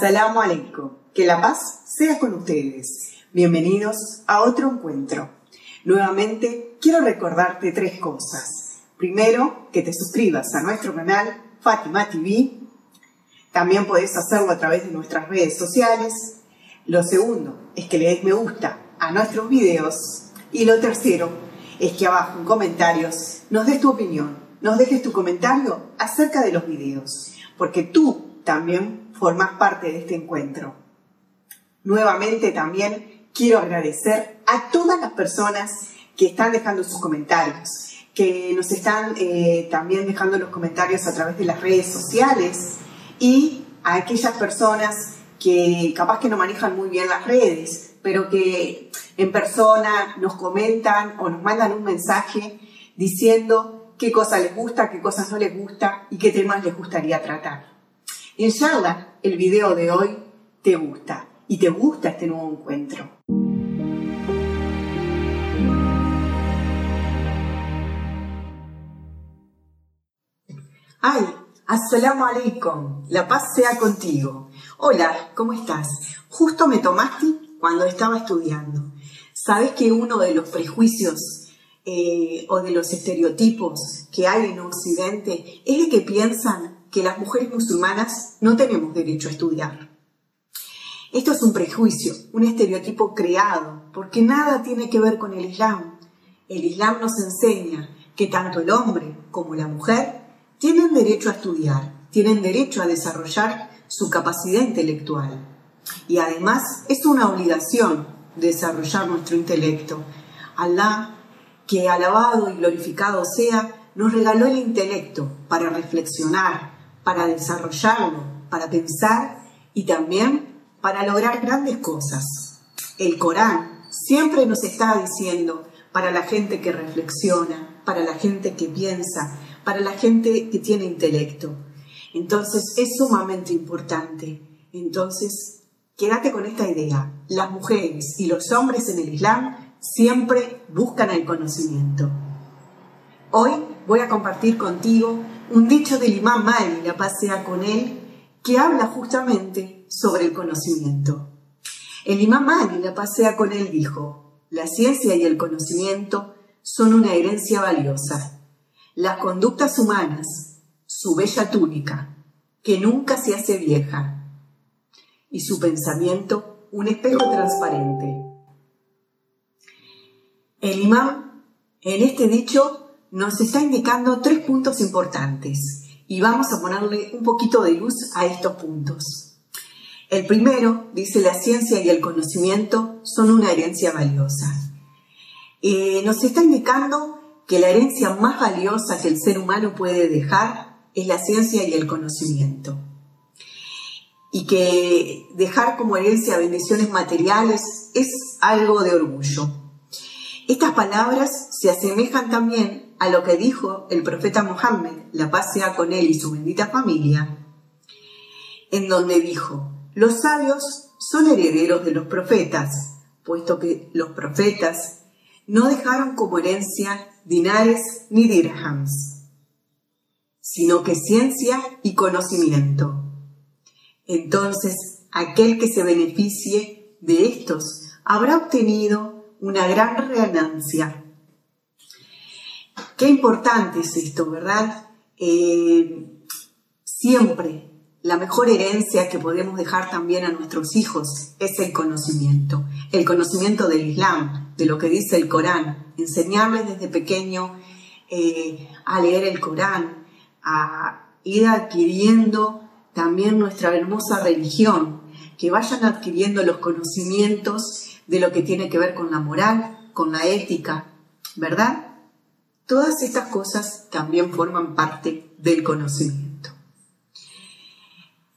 Assalamu alaikum. Que la paz sea con ustedes. Bienvenidos a otro encuentro. Nuevamente quiero recordarte tres cosas. Primero, que te suscribas a nuestro canal Fátima TV. También puedes hacerlo a través de nuestras redes sociales. Lo segundo es que le des me gusta a nuestros videos. Y lo tercero es que abajo en comentarios nos des tu opinión, nos dejes tu comentario acerca de los videos, porque tú también formas parte de este encuentro. Nuevamente también quiero agradecer a todas las personas que están dejando sus comentarios, que nos están eh, también dejando los comentarios a través de las redes sociales y a aquellas personas que capaz que no manejan muy bien las redes, pero que en persona nos comentan o nos mandan un mensaje diciendo qué cosas les gusta, qué cosas no les gusta y qué temas les gustaría tratar. Inshallah, el video de hoy te gusta y te gusta este nuevo encuentro. Ay, assalamu alaikum, la paz sea contigo. Hola, ¿cómo estás? Justo me tomaste cuando estaba estudiando. ¿Sabes que uno de los prejuicios eh, o de los estereotipos que hay en Occidente es el que piensan que las mujeres musulmanas no tenemos derecho a estudiar. Esto es un prejuicio, un estereotipo creado, porque nada tiene que ver con el Islam. El Islam nos enseña que tanto el hombre como la mujer tienen derecho a estudiar, tienen derecho a desarrollar su capacidad intelectual. Y además es una obligación desarrollar nuestro intelecto. Alá, que alabado y glorificado sea, nos regaló el intelecto para reflexionar, para desarrollarlo, para pensar y también para lograr grandes cosas. El Corán siempre nos está diciendo para la gente que reflexiona, para la gente que piensa, para la gente que tiene intelecto. Entonces es sumamente importante. Entonces, quédate con esta idea. Las mujeres y los hombres en el Islam siempre buscan el conocimiento. Hoy voy a compartir contigo un dicho del imán Mali, la paz sea con él, que habla justamente sobre el conocimiento. El imán Mali, la paz sea con él, dijo, la ciencia y el conocimiento son una herencia valiosa. Las conductas humanas, su bella túnica, que nunca se hace vieja, y su pensamiento un espejo transparente. El imán, en este dicho, nos está indicando tres puntos importantes y vamos a ponerle un poquito de luz a estos puntos. El primero dice la ciencia y el conocimiento son una herencia valiosa. Eh, nos está indicando que la herencia más valiosa que el ser humano puede dejar es la ciencia y el conocimiento. Y que dejar como herencia bendiciones materiales es algo de orgullo. Estas palabras se asemejan también a lo que dijo el profeta Mohammed, la paz sea con él y su bendita familia, en donde dijo, los sabios son herederos de los profetas, puesto que los profetas no dejaron como herencia dinares ni dirhams, sino que ciencia y conocimiento. Entonces, aquel que se beneficie de estos habrá obtenido una gran ganancia Qué importante es esto, ¿verdad? Eh, siempre la mejor herencia que podemos dejar también a nuestros hijos es el conocimiento, el conocimiento del Islam, de lo que dice el Corán, enseñarles desde pequeño eh, a leer el Corán, a ir adquiriendo también nuestra hermosa religión, que vayan adquiriendo los conocimientos de lo que tiene que ver con la moral, con la ética, ¿verdad? Todas estas cosas también forman parte del conocimiento.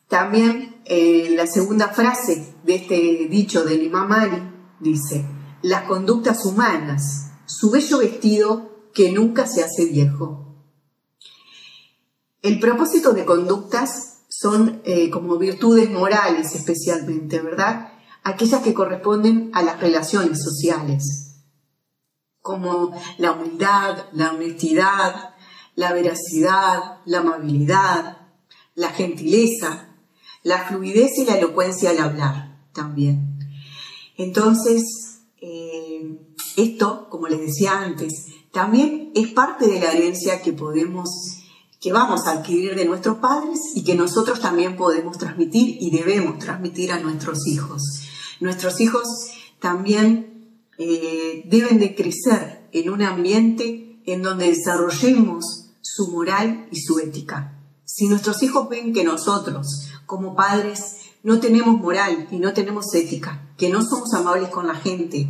También eh, la segunda frase de este dicho del Imam Ali dice, las conductas humanas, su bello vestido que nunca se hace viejo. El propósito de conductas son eh, como virtudes morales especialmente, ¿verdad? Aquellas que corresponden a las relaciones sociales como la humildad, la honestidad, la veracidad, la amabilidad, la gentileza, la fluidez y la elocuencia al hablar también. Entonces, eh, esto, como les decía antes, también es parte de la herencia que podemos, que vamos a adquirir de nuestros padres y que nosotros también podemos transmitir y debemos transmitir a nuestros hijos. Nuestros hijos también eh, deben de crecer en un ambiente en donde desarrollemos su moral y su ética. Si nuestros hijos ven que nosotros, como padres, no tenemos moral y no tenemos ética, que no somos amables con la gente,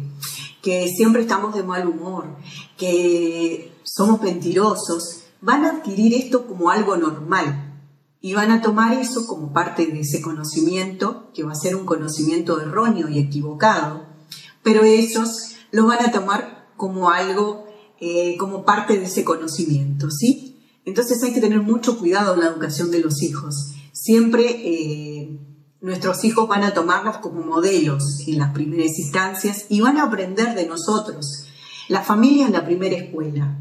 que siempre estamos de mal humor, que somos mentirosos, van a adquirir esto como algo normal y van a tomar eso como parte de ese conocimiento, que va a ser un conocimiento erróneo y equivocado, pero ellos lo van a tomar como algo, eh, como parte de ese conocimiento, ¿sí? Entonces hay que tener mucho cuidado en la educación de los hijos. Siempre eh, Nuestros hijos van a tomarnos como modelos en las primeras instancias y van a aprender de nosotros. La familia es la primera escuela.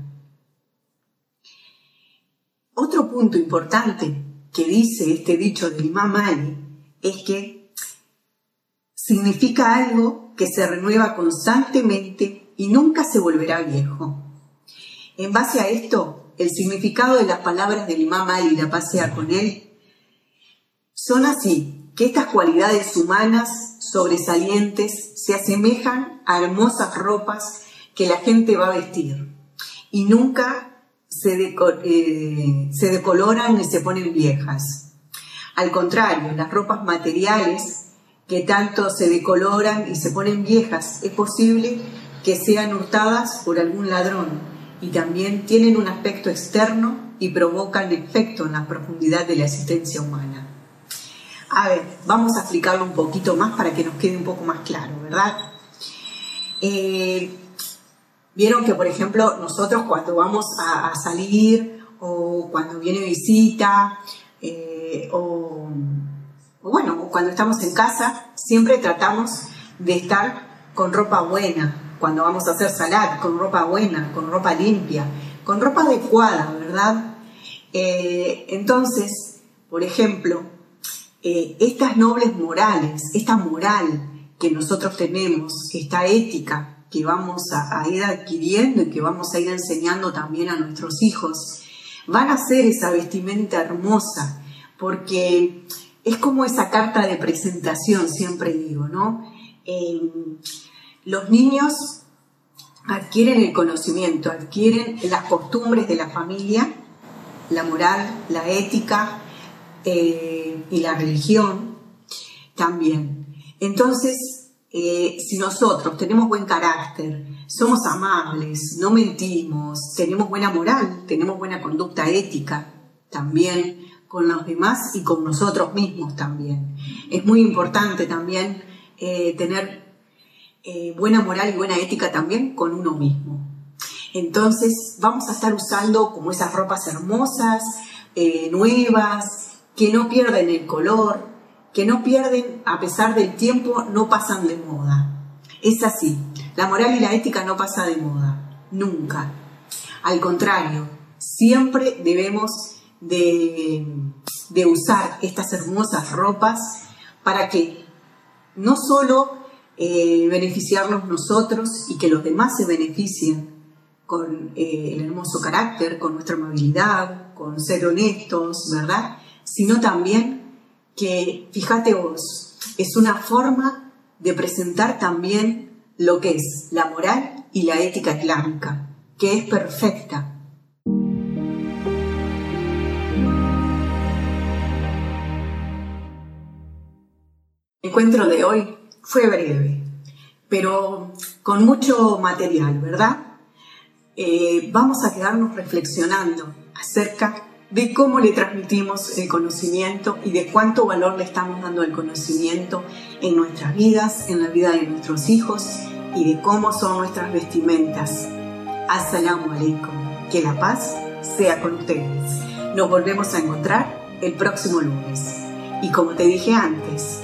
Otro punto importante que dice este dicho de Imam Ali es que significa algo que se renueva constantemente y nunca se volverá viejo. En base a esto, el significado de las palabras del Imam Ali, la pasea con él, son así que estas cualidades humanas sobresalientes se asemejan a hermosas ropas que la gente va a vestir y nunca se, eh, se decoloran ni se ponen viejas. Al contrario, las ropas materiales que tanto se decoloran y se ponen viejas, es posible que sean hurtadas por algún ladrón y también tienen un aspecto externo y provocan efecto en la profundidad de la existencia humana. A ver, vamos a explicarlo un poquito más para que nos quede un poco más claro, ¿verdad? Eh, vieron que, por ejemplo, nosotros cuando vamos a, salir o cuando viene visita eh, o, bueno, cuando estamos en casa, siempre tratamos de estar con ropa buena, cuando vamos a hacer salad, con ropa buena, con ropa limpia, con ropa adecuada, ¿verdad? Eh, entonces, por ejemplo, eh, estas nobles morales, esta moral que nosotros tenemos, esta ética que vamos a, ir adquiriendo y que vamos a ir enseñando también a nuestros hijos, van a ser esa vestimenta hermosa, porque es como esa carta de presentación, siempre digo, ¿no? los niños adquieren el conocimiento, adquieren las costumbres de la familia, la moral, la ética, eh, y la religión también. Entonces, eh, si nosotros tenemos buen carácter, somos amables, no mentimos, tenemos buena moral, tenemos buena conducta ética también con los demás y con nosotros mismos también. Es muy importante también eh, tener buena moral y buena ética también con uno mismo. Entonces vamos a estar usando como esas ropas hermosas, nuevas, que no pierden el color, que no pierden, a pesar del tiempo, no pasan de moda. Es así, la moral y la ética no pasan de moda, nunca. Al contrario, siempre debemos de, usar estas hermosas ropas para que no solo eh, beneficiarnos nosotros y que los demás se beneficien con eh, el hermoso carácter, con nuestra amabilidad, con ser honestos, ¿verdad? sino también que, fíjate vos, es una forma de presentar también lo que es la moral y la ética islámica, que es perfecta. Encuentro de hoy fue breve, pero con mucho material, ¿verdad? Eh, vamos a quedarnos reflexionando acerca de cómo le transmitimos el conocimiento y de cuánto valor le estamos dando al conocimiento en nuestras vidas, en la vida de nuestros hijos y de cómo son nuestras vestimentas. Assalamu alaikum. Que la paz sea con ustedes. Nos volvemos a encontrar el próximo lunes. Y como te dije antes,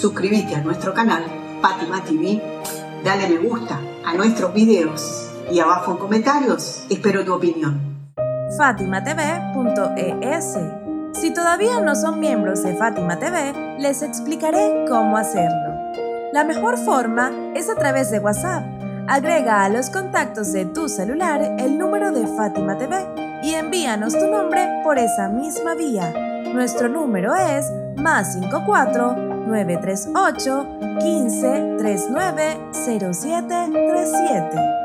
suscríbete a nuestro canal Fatima TV, dale me gusta a nuestros videos y abajo en comentarios espero tu opinión fatimatv.es Si todavía no son miembros de Fátima TV, les explicaré cómo hacerlo. La mejor forma es a través de WhatsApp. Agrega a los contactos de tu celular el número de Fátima TV y envíanos tu nombre por esa misma vía. Nuestro número es más 54 938 15 39 0737.